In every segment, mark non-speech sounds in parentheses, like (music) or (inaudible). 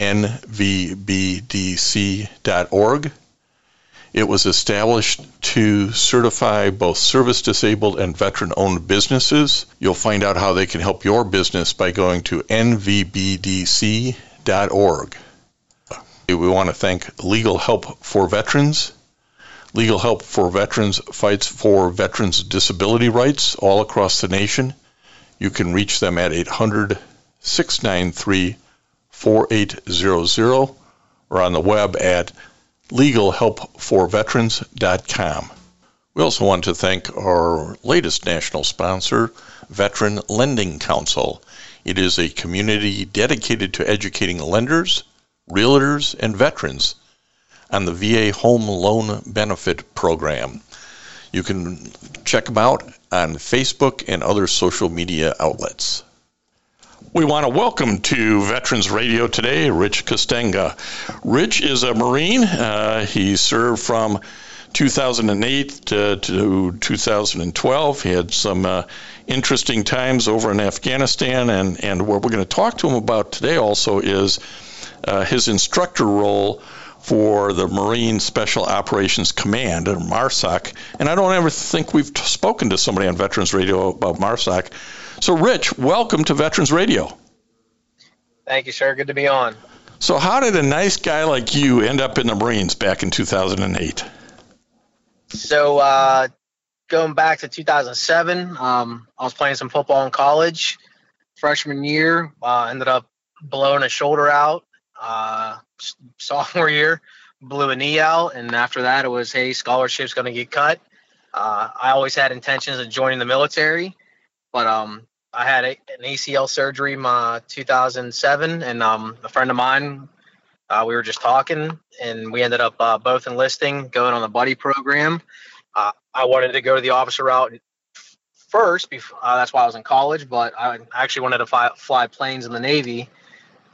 nvbdc.org. It was established to certify both service disabled and veteran owned businesses. You'll find out how they can help your business by going to nvbdc.org. We want to thank Legal Help for Veterans. Legal Help for Veterans fights for veterans' disability rights all across the nation. You can reach them at 800 693 4800 or on the web at legalhelpforveterans.com. We also want to thank our latest national sponsor, Veteran Lending Council. It is a community dedicated to educating lenders, realtors, and veterans on the VA Home Loan Benefit Program. You can check them out on Facebook and other social media outlets. We want to welcome to Veterans Radio today Rich Castagna. Rich is a Marine. Uh, he served from 2008 to, to 2012. He had some uh, interesting times over in Afghanistan, and, and what we're going to talk to him about today also is uh, his instructor role for the Marine Special Operations Command, or MARSOC. And I don't ever think we've spoken to somebody on Veterans Radio about MARSOC. So, Rich, welcome to Veterans Radio. Thank you, sir. Good to be on. So, how did a nice guy like you end up in the Marines back in 2008? So, uh, going back to 2007, um, I was playing some football in college. Freshman year, uh, ended up blowing a shoulder out. Uh, sophomore (laughs) year, blew a knee out, and after that, it was hey, scholarship's going to get cut. Uh, I always had intentions of joining the military, but um, I had a, an ACL surgery in uh, 2007, and um, a friend of mine, uh, we were just talking, and we ended up uh, both enlisting, going on the buddy program. Uh, I wanted to go to the officer route first, before, uh, that's why I was in college, but I actually wanted to fly, fly planes in the Navy.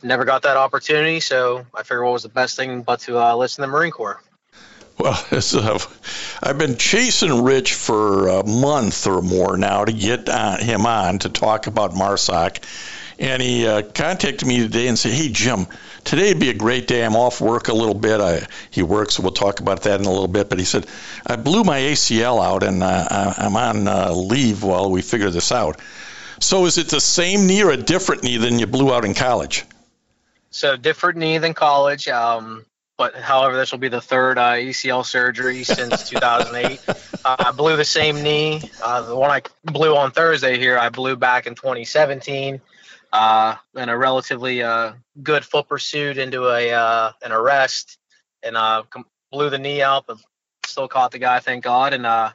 Never got that opportunity, so I figured what was the best thing but to uh, enlist in the Marine Corps. Well, (laughs) I've been chasing Rich for a month or more now to get uh, him on to talk about MARSOC. And he uh, contacted me today and said, Hey, Jim, today would be a great day. I'm off work a little bit. I, he works, so we'll talk about that in a little bit. But he said, I blew my ACL out and uh, I'm on uh, leave while we figure this out. So is it the same knee or a different knee than you blew out in college? So different knee than college. Um, but however, this will be the third uh, ACL surgery since (laughs) 2008. uh, I blew the same knee. Uh, the one I blew on Thursday here, I blew back in 2017 uh, in a relatively uh, good foot pursuit into a uh, an arrest, and blew the knee out, but still caught the guy, thank God. And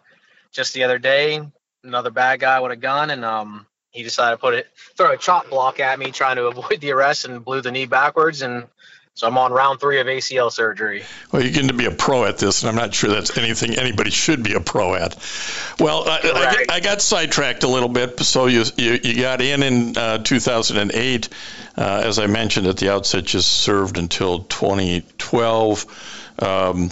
just the other day, another bad guy with a gun, and um, he decided to put it throw a chop block at me, trying to (laughs) avoid the arrest, and blew the knee backwards and so I'm on round three of ACL surgery. Well, you're going to be a pro at this, and I'm not sure that's anything anybody should be a pro at. Well, I, I, I got sidetracked a little bit. So you you, you got in in uh, 2008, uh, as I mentioned at the outset, just served until 2012. Um,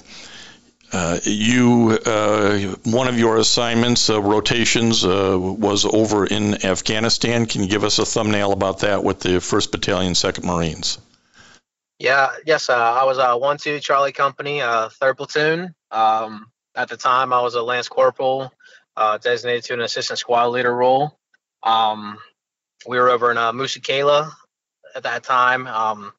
uh, you uh, one of your assignments uh, rotations uh, was over in Afghanistan. Can you give us a thumbnail about that with the First Battalion, Second Marines? Yeah, yes, uh, I was a uh, one two Charlie Company, uh, third platoon. Um, at the time, I was a lance corporal, uh, designated to an assistant squad leader role. Um, we were over in uh, Musa at that time. Um,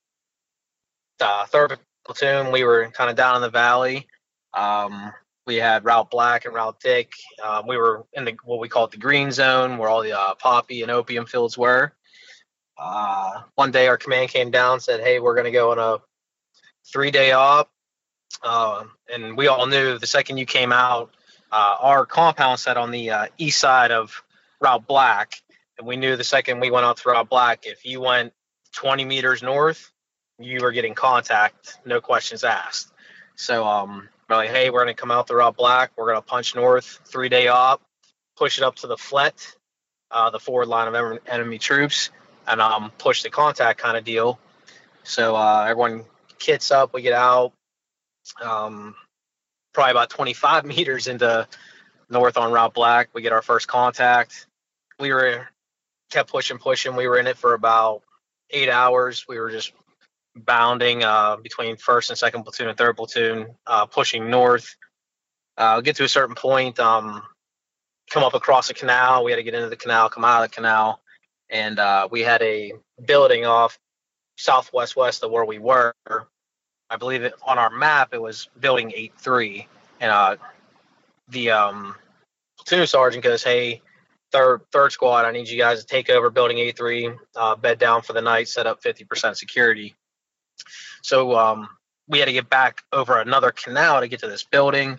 third platoon, we were kind of down in the valley. Um, we had Route Black and Route Dick. Um, we were in the what we call it the green zone, where all the uh, poppy and opium fields were. Uh, one day, our command came down, said, "Hey, we're going to go on a three-day op," uh, and we all knew the second you came out, uh, our compound sat on the uh, east side of Route Black, and we knew the second we went out to Route Black, if you went 20 meters north, you were getting contact, no questions asked. So um, we're like, hey, we're gonna come out the Route Black, we're gonna punch north, three day op, push it up to the flet, uh, the forward line of enemy troops, and um, push the contact kind of deal. So uh, everyone kits up, we get out. Um, probably about 25 (laughs) meters into north on Route Black, we get our first contact. We were kept pushing, pushing. We were in it for about eight hours. We were just bounding uh, between first and second platoon and third platoon, uh, pushing north. Uh, get to a certain point, um, come up across a canal. We had to get into the canal, come out of the canal, and uh, we had a building off southwest west of where we were. I believe it, on our map it was building eight three, and uh, the um, platoon sergeant goes, "Hey, third third squad, I need you guys to take over building eight three, uh, bed down for the night, set up 50% security." So um, we had to get back over another canal to get to this building.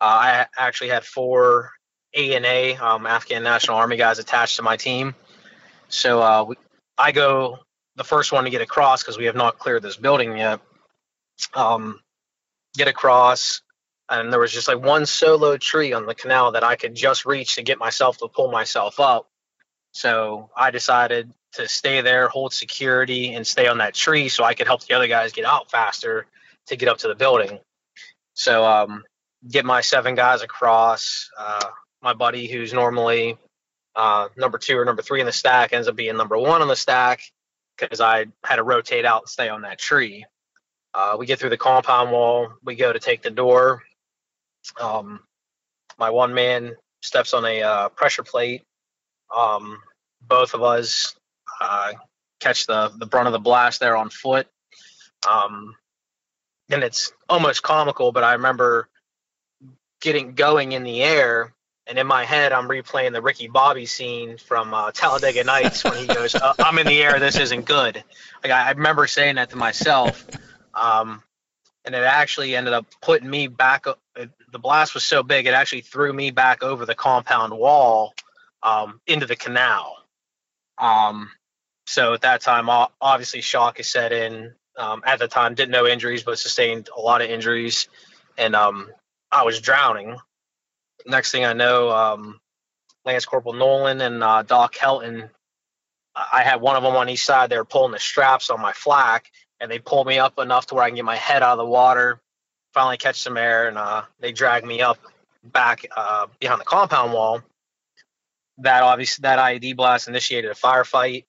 Uh, I actually had four ANA um, Afghan National Army guys attached to my team. So uh, we, I go the first one to get across because we have not cleared this building yet. Um, get across, and there was just like one solo tree on the canal that I could just reach to get myself to pull myself up. So I decided to stay there, hold security, and stay on that tree so I could help the other guys get out faster to get up to the building. So um, get my seven guys across. Uh, my buddy, who's normally uh, number two or number three in the stack, ends up being number one on the stack because I had to rotate out and stay on that tree. Uh, we get through the compound wall. We go to take the door. Um, my one man steps on a uh, pressure plate. Um, both of us uh, catch the the brunt of the blast there on foot. Um, and it's almost comical, but I remember getting going in the air, and in my head, I'm replaying the Ricky Bobby scene from uh, Talladega Nights when he goes, uh, "I'm in the air. This isn't good." Like I, I remember saying that to myself, um, and it actually ended up putting me back. The blast was so big, it actually threw me back over the compound wall um, into the canal. Um, so at that time, obviously, shock is set in. Um, at the time, didn't know injuries, but sustained a lot of injuries, and um, I was drowning. Next thing I know, um, Lance Corporal Nolan and uh, Doc Helton, I had one of them on each side. They were pulling the straps on my flak, and they pulled me up enough to where I can get my head out of the water, finally catch some air, and uh, they dragged me up back uh, behind the compound wall. That obviously that IED blast initiated a firefight.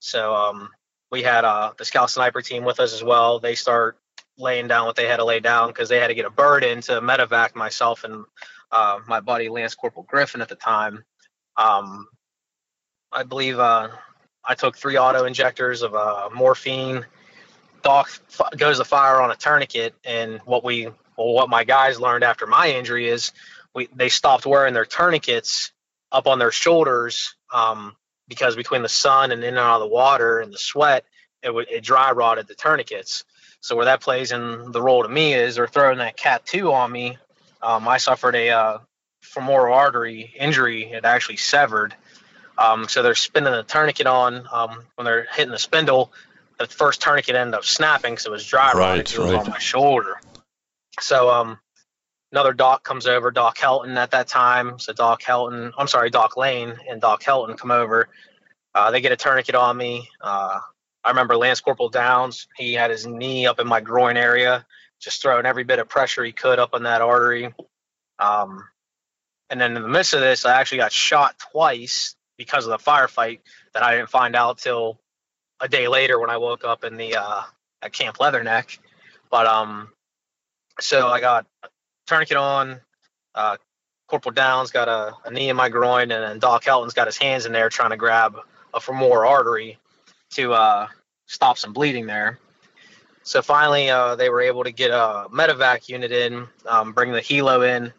So um, we had uh, the scout sniper team with us as well. They start laying down what they had to lay down because they had to get a bird in to medevac myself and uh, my buddy Lance Corporal Griffin at the time. Um, I believe uh, I took three auto injectors of uh, morphine. Doc f- goes to fire on a tourniquet, and what we, well, what my guys learned after my injury is, we they stopped wearing their tourniquets up on their shoulders um, because between the sun and in and out of the water and the sweat, it it dry rotted the tourniquets. So where that plays in the role to me is they're throwing that cat two on me. Um, I suffered a uh, femoral artery injury. It actually severed. Um, so they're spinning the tourniquet on um, when they're hitting the spindle. The first tourniquet ended up snapping because it was dry. Right, it was right. on my shoulder. So um, another doc comes over, Doc Helton at that time. So Doc Helton, I'm sorry, Doc Lane and Doc Helton come over. Uh, they get a tourniquet on me. Uh, I remember Lance Corporal Downs. He had his knee up in my groin area, just throwing every bit of pressure he could up on that artery. Um, and then in the midst of this, I actually got shot twice because of the firefight that I didn't find out till a day later when I woke up in the uh, at Camp Leatherneck. But um, so I got tourniquet on. Uh, Corporal Downs got a, a, knee in my groin, and then Doc Helton's got his hands in there trying to grab a femoral artery to uh, stop some bleeding there. So finally, uh, they were able to get a medevac unit in, um, bring the helo in,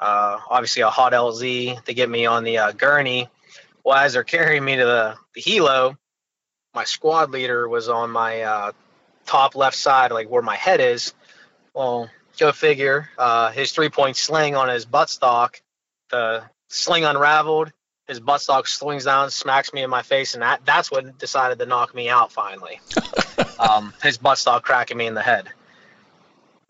uh, obviously a hot LZ to get me on the uh, gurney. Well, as they're carrying me to the, the helo, my squad leader was on my uh, top left side, like where my head is. Well, go figure. Uh, his three point sling on his buttstock, the sling unraveled. His buttstock swings down, smacks me in my face, and that, that's what decided to knock me out finally. (laughs) um, his buttstock cracking me in the head.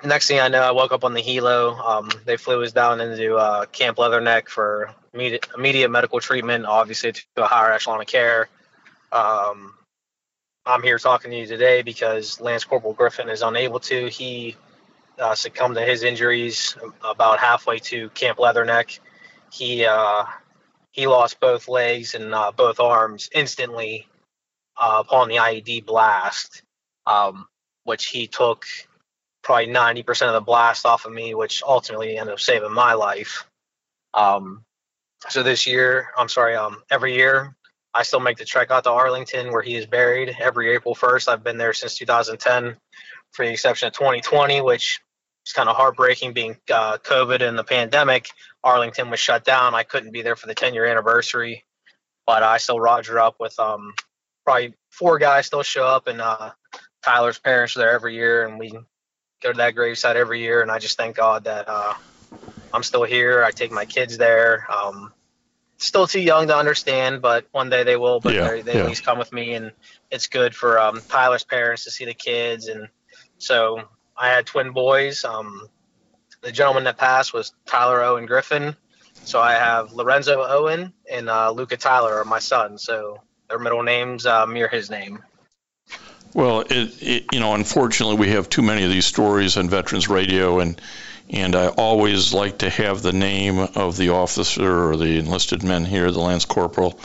Next thing I know, I woke up on the helo. Um, they flew us down into uh, Camp Leatherneck for immediate, immediate medical treatment, obviously to a higher echelon of care. Um, I'm here talking to you today because Lance Corporal Griffin is unable to. He uh, succumbed to his injuries about halfway to Camp Leatherneck. He uh, he lost both legs and uh, both arms instantly uh, upon the IED blast, um, which he took probably 90% of the blast off of me, which ultimately ended up saving my life. Um, so this year, I'm sorry, um, every year I still make the trek out to Arlington where he is buried every April 1st. I've been there since 2010 for the exception of 2020, which is kind of heartbreaking being uh, COVID and the pandemic. Arlington was shut down. I couldn't be there for the 10 year anniversary, but I still roger up with um, probably four guys still show up, and uh, Tyler's parents are there every year, and we go to that gravesite every year. And I just thank God that uh, I'm still here. I take my kids there. Um, still too young to understand, but one day they will. But Yeah, they yeah. at least come with me, and it's good for um, Tyler's parents to see the kids. And so I had twin boys. Um, the gentleman that passed was Tyler Owen Griffin. So I have Lorenzo Owen and uh, Luca Tyler are my sons. So their middle names uh, mirror his name. Well, it, it, you know, unfortunately, we have too many of these stories on Veterans Radio, and and I always like to have the name of the officer or the enlisted men here, the lance corporal,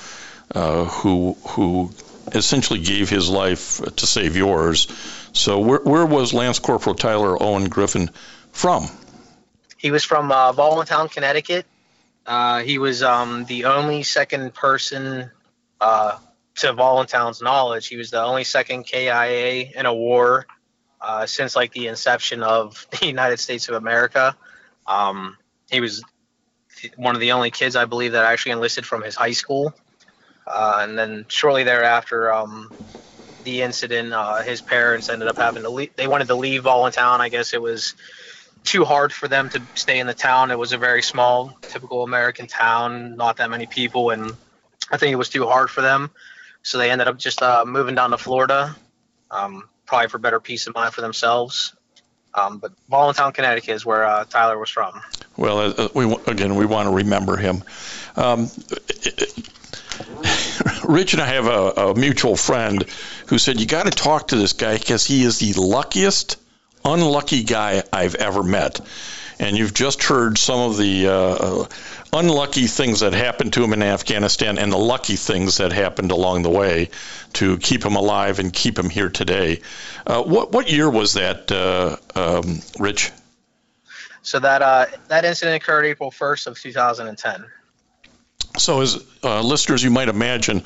uh, who who essentially gave his life to save yours. So, where where was Lance Corporal Tyler Owen Griffin from? He was from uh, Voluntown, Connecticut. Uh, he was um, the only second person, uh, to Voluntown's knowledge, he was the only second KIA in a war uh, since like the inception of (laughs) the United States of America. Um, he was one of the only kids, I believe, that actually enlisted from his high school. Uh, and then shortly thereafter, um, the incident, uh, his parents ended up having to leave. They wanted to leave Voluntown. I guess it was too hard for them to stay in the town. It was a very small, typical American town, not that many people, and I think it was too hard for them. So they ended up just uh, moving down to Florida, um, probably for better peace of mind for themselves. Um, but Voluntown, Connecticut is where uh, Tyler was from. Well, uh, we again we want to remember him. Um, Rich and I have a, a mutual friend who said you got to talk to this guy because he is the luckiest, unlucky guy I've ever met. And you've just heard some of the uh, unlucky things that happened to him in Afghanistan and the lucky things that happened along the way to keep him alive and keep him here today. Uh, what what year was that, uh, um, Rich? So that uh, that incident occurred April 1st of 2010. So, as uh, listeners, you might imagine,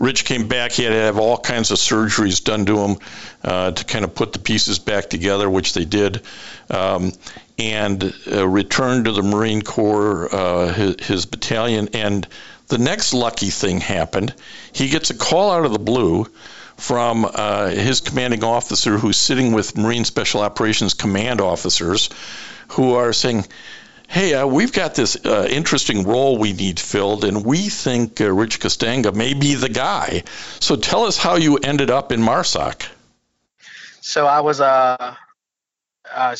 Rich came back. He had to have all kinds of surgeries done to him uh, to kind of put the pieces back together, which they did, um, and uh, returned to the Marine Corps, uh, his, his battalion. And the next lucky thing happened. He gets a call out of the blue from uh, his commanding officer, who's sitting with Marine Special Operations command officers, who are saying, hey, uh, we've got this uh, interesting role we need filled, and we think uh, Rich Castagna may be the guy. So tell us how you ended up in Marsoc. So I was uh, uh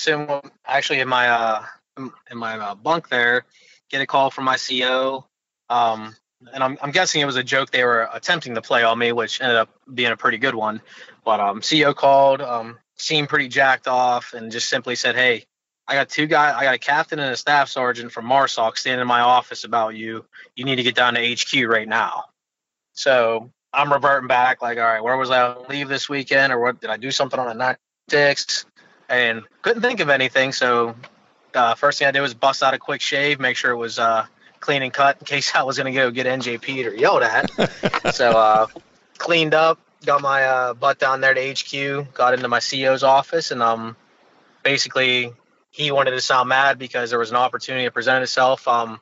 actually in my uh in my uh, bunk there, get a call from my CO, um, and I'm I'm guessing it was a joke they were attempting to play on me, which ended up being a pretty good one. But um, called, um, seemed pretty jacked off, and just simply said, "Hey, I got two guys, I got a captain and a staff sergeant from Marsoc standing in my office about you. You need to get down to HQ right now." So I'm reverting back, like, all right, where was I leave this weekend, or what did I do something on the night six? And couldn't think of anything. So uh, first thing I did was bust out a quick shave, make sure it was uh, clean and cut in (laughs) case I was gonna go get NJP or yelled at. (laughs) so uh, cleaned up, got my uh, butt down there to HQ, got into my CEO's office, and um, basically he wanted to sound mad because there was an opportunity to present itself. Um,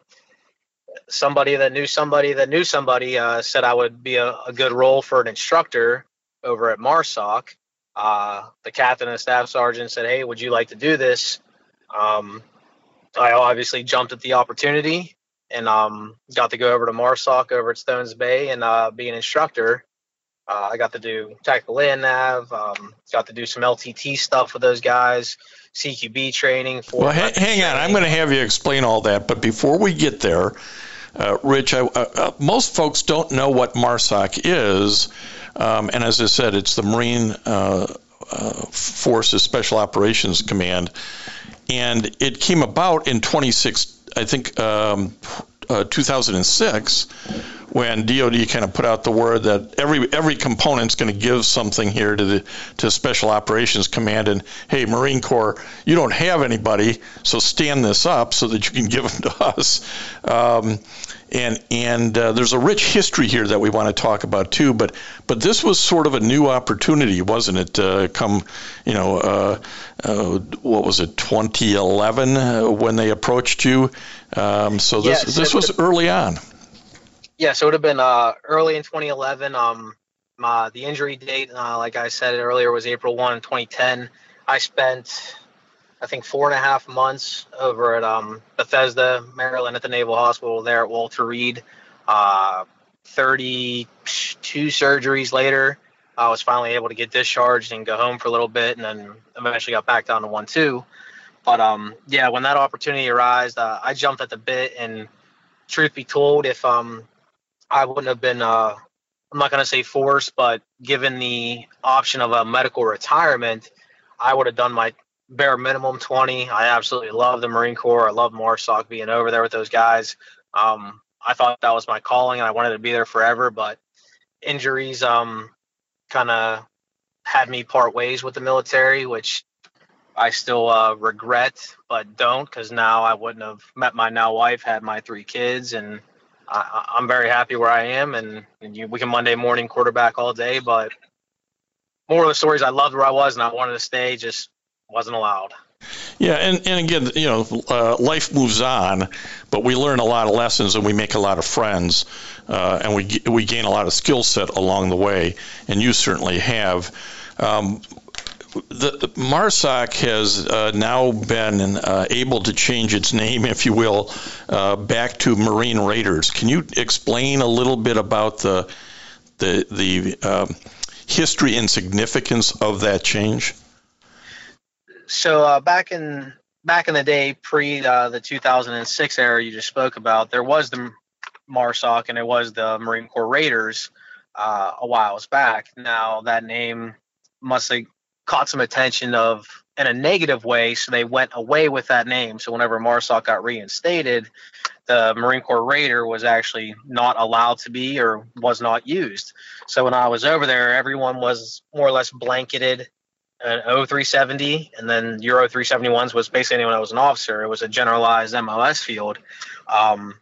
somebody that knew somebody that knew somebody uh, said I would be a, a, good role for an instructor over at MARSOC. Uh, the captain and staff sergeant said, "Hey, would you like to do this?" Um, I obviously jumped at the opportunity and um, got to go over to MARSOC over at Stones Bay and uh, be an instructor. Uh, I got to do tactical land nav, um, got to do some LTT stuff with those guys, CQB training. For well, hang, hang on, I'm going to have you explain all that, but before we get there, uh, Rich, I, uh, uh, most folks don't know what MARSOC is, um, and as I said, it's the Marine uh, uh, Forces Special Operations Command, and it came about in 26, I think, um, uh, 2006 when DoD kind of put out the word that every every component's going to give something here to the to Special Operations Command, and hey, Marine Corps, you don't have anybody, so stand this up so that you can (laughs) give them to us. Um, and and uh, there's a rich history here that we want to talk about too. But but this was sort of a new opportunity, wasn't it? Uh, come, you know, uh, uh what was it, 2011 uh, when they approached you? Um, so this this was early on. Yeah, so it would have been uh, early in 2011. Um, my, the injury date, like I said earlier, was April 1, 2010. I spent I think four and a half months over at um, Bethesda, Maryland, at the Naval Hospital there at Walter Reed. Uh, 32 surgeries later, I was finally able to get discharged and go home for a little bit, and then eventually got back down to one two. But um, yeah, when that opportunity arose, uh, I jumped at the bit. And truth be told, if um, I wouldn't have been, uh, I'm not going to say forced, but given the option of a medical retirement, I would have done my bare minimum 20. I absolutely love the Marine Corps. I love MARSOC being over there with those guys. Um, I thought that was my calling and I wanted to be there forever, but injuries um, kind of had me part ways with the military, which I still uh, regret, but don't because now I wouldn't have met my now wife, had my three kids, and I, am very happy where I am. And, and you, we can Monday morning quarterback all day, but more of the stories, I loved where I was and I wanted to stay. Just wasn't allowed. Yeah, and, and again, you know, uh, life moves on, but we learn a lot of lessons and we make a lot of friends, uh, and we we gain a lot of skill set along the way, and you certainly have. Um, the, MARSOC has uh, now been uh, able to change its name, if you will, uh, back to Marine Raiders. Can you explain a little bit about the the the um, history and significance of that change? so uh, back in back in the day, pre uh, the 2006 era you just spoke about, there was the MARSOC and it was the Marine Corps Raiders uh, a whiles back. Now that name must have caught some attention of in a negative way, so they went away with that name. So whenever MARSOC got reinstated, the Marine Corps Raider was actually not allowed to be or was not used. So when I was over there, everyone was more or less blanketed an O370, and then Euro 371s was basically anyone that was an officer. It was a generalized MOS field. Um,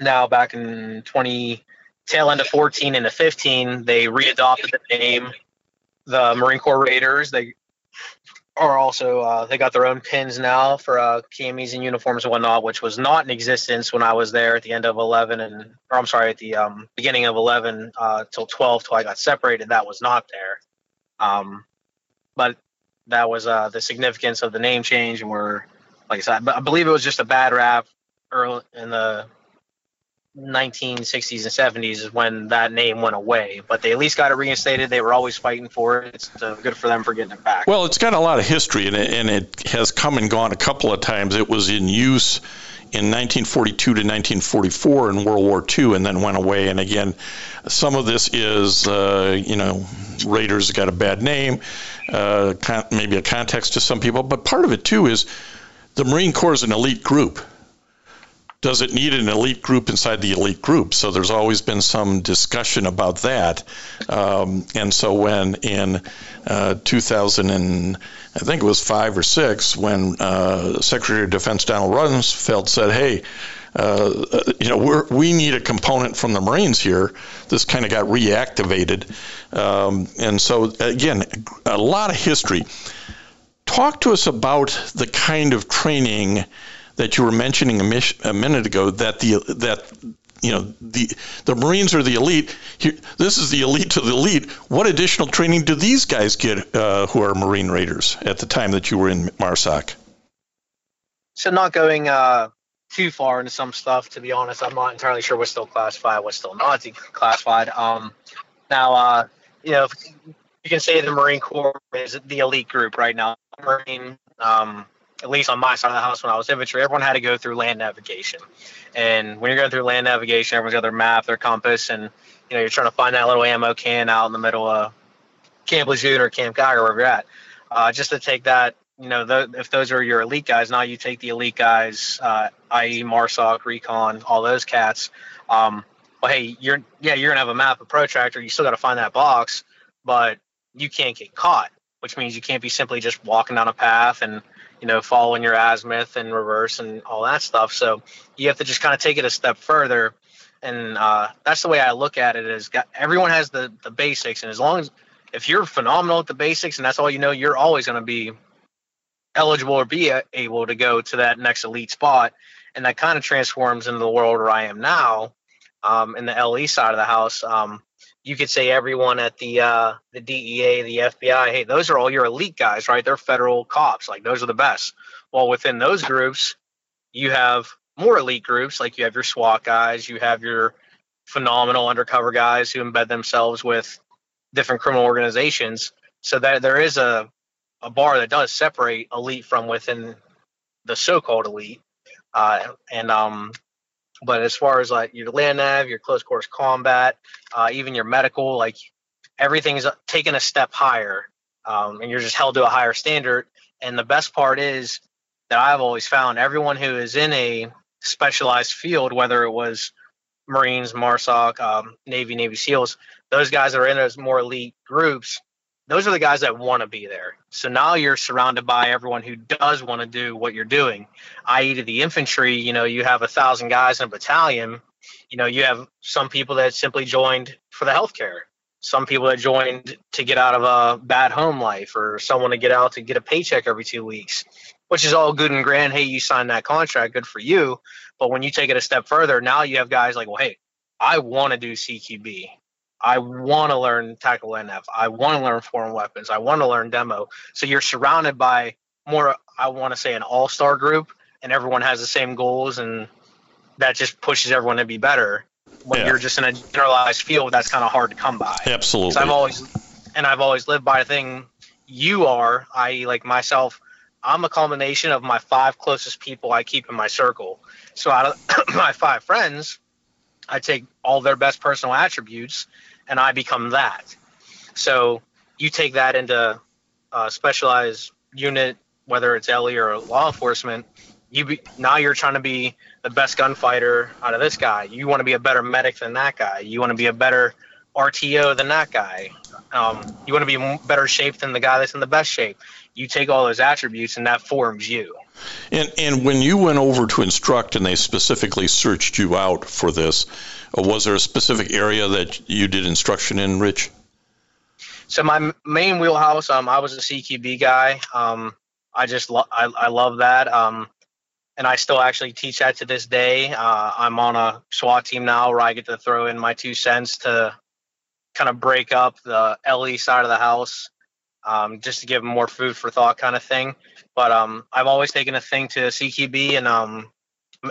now, back in 20, tail end of 14 into 15, they readopted the name, the Marine Corps Raiders. They are also uh, they got their own pins now for uh, camis and uniforms and whatnot, which was not in existence when I was there at the end of 11 and or I'm sorry at the um, beginning of 11 uh, till 12 till I got separated. That was not there. Um, but that was uh, the significance of the name change. And we're, like I said, I believe it was just a bad rap early in the 1960s and 70s is when that name went away. But they at least got it reinstated. They were always fighting for it. It's uh, good for them for getting it back. Well, it's got a lot of history, and it, and it has come and gone a couple of times. It was in use in 1942 to 1944 in World War II, and then went away. And again, some of this is, uh, you know, Raiders got a bad name, uh, maybe a context to some people, but part of it too is the Marine Corps is an elite group. Does it need an elite group inside the elite group? So there's always been some discussion about that. Um, and so when in uh, 2000 and I think it was five or six, when uh, Secretary of Defense Donald Rumsfeld said, "Hey, uh, you know, we need a component from the Marines here. This kind of got reactivated. Um, and so, again, a lot of history. Talk to us about the kind of training that you were mentioning a, mis- a minute ago that the that you know the the Marines are the elite. Here, this is the elite to the elite. What additional training do these guys get uh, who are Marine Raiders at the time that you were in MARSOC? So not going uh, too far into some stuff, to be honest, I'm not entirely sure what's still classified, what's still not classified. Um, now, uh, you know, you can say the Marine Corps is the elite group right now. Marine um, at least on my side of the house when I was infantry, everyone had to go through land navigation. And when you're going through land navigation, everyone's got their map, their compass, and you know you're trying to find that little ammo can out in the middle of Camp Lejeune or Camp Geiger, wherever you're at. Uh, just to take that, you know, if those are your elite guys, now you take the elite guys, uh, i.e., Marsoc, Recon, all those cats. Um, well, hey, you're yeah, you're gonna have a map, a protractor. You still got to find that box, but you can't get caught, which means you can't be simply just walking down a path and you know, following your azimuth and reverse and all that stuff. So you have to just kind of take it a step further. And uh, that's the way I look at it is got, everyone has the, the basics. And as long as, if you're phenomenal at the basics and that's all you know, you're always going to be eligible or be able to go to that next elite spot. And that kind of transforms into the world where I am now um, in the LE side of the house. Um, you could say everyone at the uh, the DEA, the FBI, hey, those are all your elite guys, right? They're federal cops, like those are the best. Well, within those groups, you have more elite groups, like you have your SWAT guys, you have your phenomenal undercover guys who embed themselves with different criminal organizations. So that there is a a bar that does separate elite from within the so-called elite. Uh, and um, but as far as like your land nav, your close course combat, uh, even your medical, like everything's taken a step higher, um, and you're just held to a higher standard. And the best part is that I've always found everyone who is in a specialized field, whether it was Marines, MARSOC, um, Navy, Navy SEALs, those guys that are in those more elite groups, those are the guys that want to be there. So now you're surrounded by everyone who does want to do what you're doing, i.e., to the infantry. You know, you have a thousand guys in a battalion. You know, you have some people that simply joined for the healthcare, some people that joined to get out of a bad home life, or someone to get out to get a paycheck every two weeks, which is all good and grand. Hey, you signed that contract, good for you. But when you take it a step further, now you have guys like, well, hey, I want to do CQB. I want to learn tackle NF. I want to learn foreign weapons. I want to learn demo. So you're surrounded by more, I want to say, an all star group, and everyone has the same goals, and that just pushes everyone to be better. When yeah. you're just in a generalized field, that's kind of hard to come by. Absolutely. So I've always, and I've always lived by a thing. You are, i.e., like myself, I'm a combination of my five closest people I keep in my circle. So out of (coughs) my five friends, I take all their best personal attributes and I become that. So you take that into a specialized unit, whether it's LE or law enforcement. You be, now you're trying to be the best gunfighter out of this guy. You want to be a better medic than that guy. You want to be a better RTO than that guy. Um, you want to be better shape than the guy that's in the best shape. You take all those attributes, and that forms you. And and when you went over to instruct, and they specifically searched you out for this, uh, was there a specific area that you did instruction in, Rich? So my main wheelhouse, um, I was a CQB guy. Um, I just lo- I, I love that. Um, and I still actually teach that to this day. Uh, I'm on a SWAT team now where I get to throw in my two cents to kind of break up the LE side of the house, um, just to give them more food for thought kind of thing. But um, I've always taken a thing to CQB and um,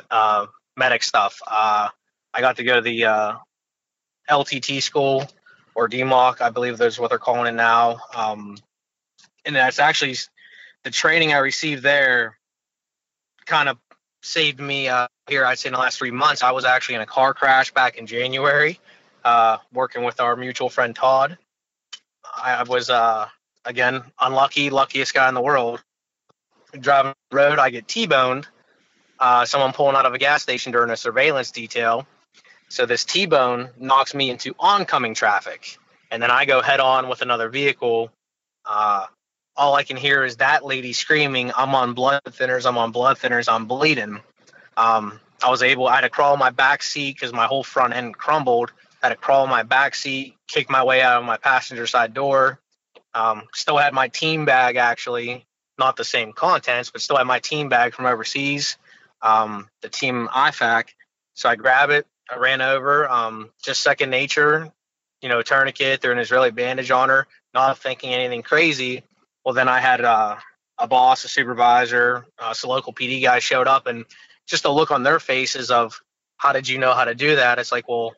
uh, medic stuff. Uh, I got to go to the uh, LTT school or DMOC, I believe that's what they're calling it now. Um, and that's actually the training I received there kind of saved me uh, here, I'd say in the last three months. I was actually in a car crash back in January, uh, working with our mutual friend Todd. I was, uh, again, unlucky, luckiest guy in the world. Driving the road, I get T boned. Uh, someone pulling out of a gas station during a surveillance detail so this T-bone knocks me into oncoming traffic, and then I go head on with another vehicle. Uh, all I can hear is that lady screaming, "I'm on blood thinners! I'm on blood thinners! I'm bleeding!" Um, I was able, I had to crawl my back seat because my whole front end crumbled. I had to crawl my back seat, kick my way out of my passenger side door. Um, still had my team bag actually, not the same contents, but still had my team bag from overseas, um, the team IFAK. So I grab it, I ran over, um, just second nature, you know, tourniquet, threw an Israeli bandage on her, not thinking anything crazy. Well, then I had uh, a boss, a supervisor, uh, some local PD guys showed up, and just the look on their faces of how did you know how to do that? It's like, well,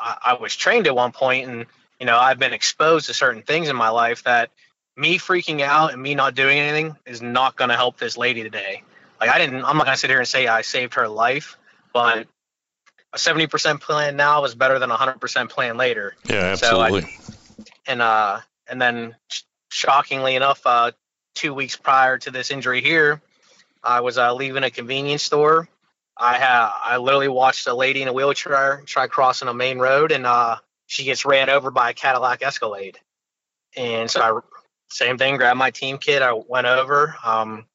I, I was trained at one point, and you know, I've been exposed to certain things in my life that me freaking out and me not doing anything is not going to help this lady today. Like I didn't, I'm not going to sit here and say I saved her life, but a 70% plan now is better than a 100% plan later. Yeah, absolutely. So I, and uh, and then shockingly enough, uh, two weeks prior to this injury here, I was uh, leaving a convenience store. I had I literally watched a lady in a wheelchair try crossing a main road, and uh, she gets ran over by a Cadillac Escalade. And so I same thing, grabbed my team kit. I went over, um,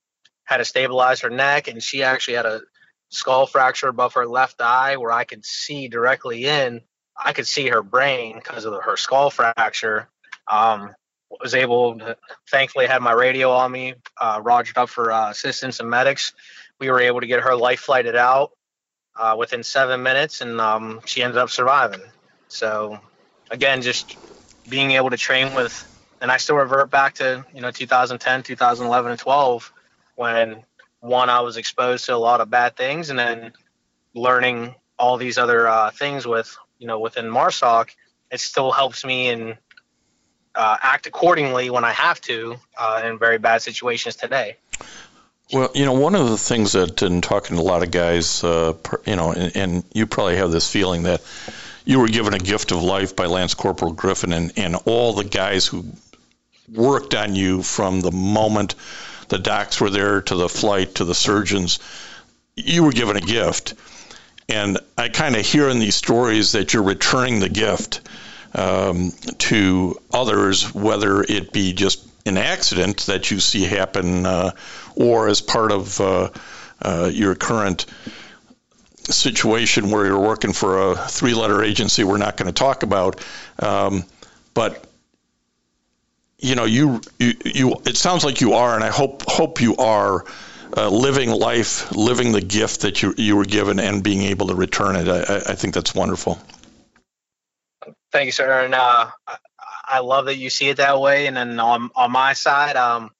had to stabilize her neck, and she actually had a skull fracture above her left eye where I could see directly in. I could see her brain because of her skull fracture. Um, was able to thankfully had my radio on me, uh, rogered up for uh, assistance and medics. We were able to get her life flighted out uh, within seven minutes, and um, she ended up surviving. So again, just being able to train with, and I still revert back to you know 2010, 2011, and 12 when one I was exposed to a lot of bad things, and then learning all these other uh, things with you know within MARSOC, it still helps me and uh, act accordingly when I have to uh, in very bad situations today. Well, you know, one of the things that in talking to a lot of guys, uh, you know, and, and, you probably have this feeling that you were given a gift of life by Lance Corporal Griffin and, and all the guys who worked on you from the moment the docs were there to the flight to the surgeons. You were given a gift. And I kind of hear in these stories that you're returning the gift um, to others, whether it be just an accident that you see happen uh, or as part of uh, uh, your current situation where you're working for a three letter agency we're not going to talk about. Um, but you know, you, you, you, it sounds like you are, and I hope, hope you are uh, living life, living the gift that you, you were given and being able to return it. I, I think that's wonderful. Thank you, sir. And uh, I love that you see it that way. And then on on my side, um,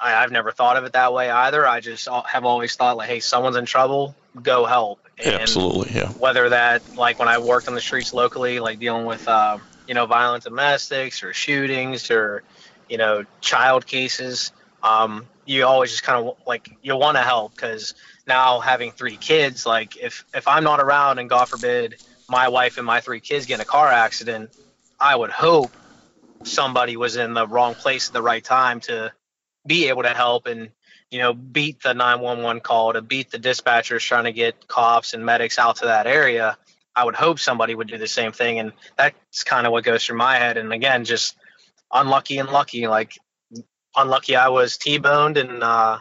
I, have never thought of it that way either. I just have always thought like, hey, someone's in trouble, go help. And Absolutely, yeah. Whether that like when I worked on the streets locally, like dealing with uh, you know violent domestics or shootings or you know child cases, um, you always just kind of like you want to help because now having three kids, like if if I'm not around and God forbid my wife and my three kids get in a car accident, I would hope somebody was in the wrong place at the right time to be able to help and you know beat the 911 call to beat the dispatchers trying to get cops and medics out to that area i would hope somebody would do the same thing and that's kind of what goes through my head and again just unlucky and lucky like unlucky i was t-boned and uh,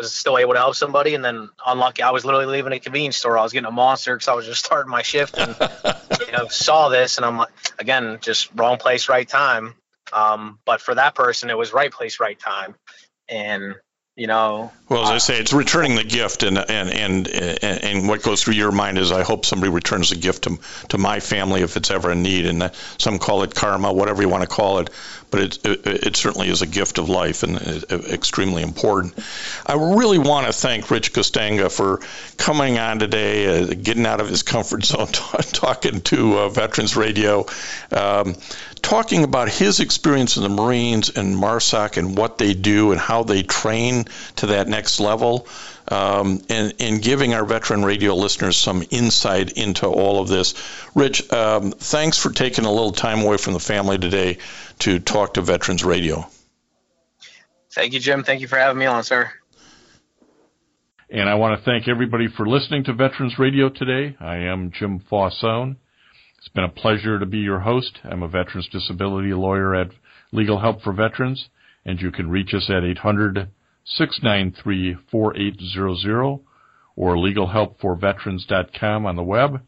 was still able to help somebody. And then unlucky, I was literally leaving a convenience store. I was getting a monster because I was just (laughs) starting my shift and (laughs) you know saw this, and I'm like, again, just wrong place, right time. Um, but for that person, it was right place, right time, and you know. Well, as I say, it's returning the gift, and and and and what goes through your mind is, I hope somebody returns the gift to to my family if it's ever in need, and some call it karma, whatever you want to call it, but it it, it certainly is a gift of life and extremely important. I really want to thank Rich Castagna for coming on today, uh, getting out of his comfort (laughs) zone, talking to uh, Veterans Radio. Um, talking about his experience in the Marines and MARSOC and what they do and how they train to that next level, um, and, and, giving our veteran radio listeners some insight into all of this. Rich, um, thanks for taking a little time away from the family today to talk to Veterans Radio. Thank you, Jim. Thank you for having me on, sir. And I want to thank everybody for listening to Veterans Radio today. I am Jim Fausone. It's been a pleasure to be your host. I'm a veterans disability lawyer at Legal Help for Veterans, and you can reach us at 800 693 4800 or legalhelpforveterans.com on the web.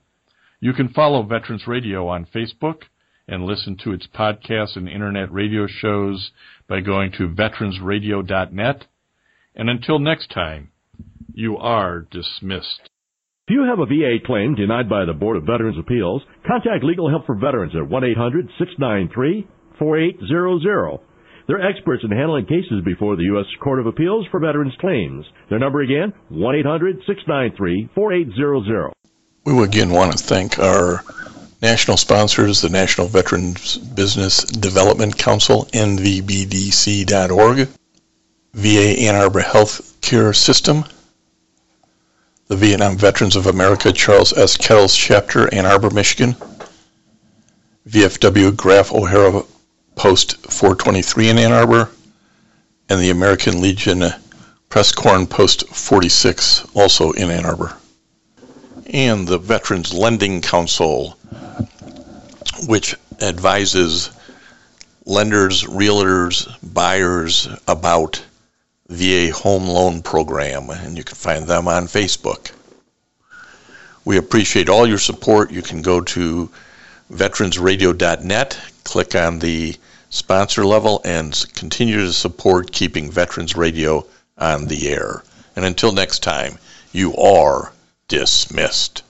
You can follow Veterans Radio on Facebook and listen to its podcasts and internet radio shows by going to veteransradio.net. And until next time, you are dismissed. If you have a VA claim denied by the Board of Veterans Appeals, contact Legal Help for Veterans at 1-800-693-4800. They're experts in handling cases before the U.S. Court of Appeals for Veterans Claims. Their number again, 1-800-693-4800. We again want to thank our national sponsors, the National Veterans Business Development Council, NVBDC.org, VA Ann Arbor Health Care System, the Vietnam Veterans of America Charles S. Kettles Chapter, Ann Arbor, Michigan, VFW Graf O'Hara Post 423 in Ann Arbor, and the American Legion Press Corn Post 46, also in Ann Arbor. And the Veterans Lending Council, which advises lenders, realtors, buyers about VA Home Loan Program, and you can find them on Facebook. We appreciate all your support. You can go to veteransradio.net, click on the sponsor level, and continue to support keeping Veterans Radio on the air. And until next time, you are dismissed.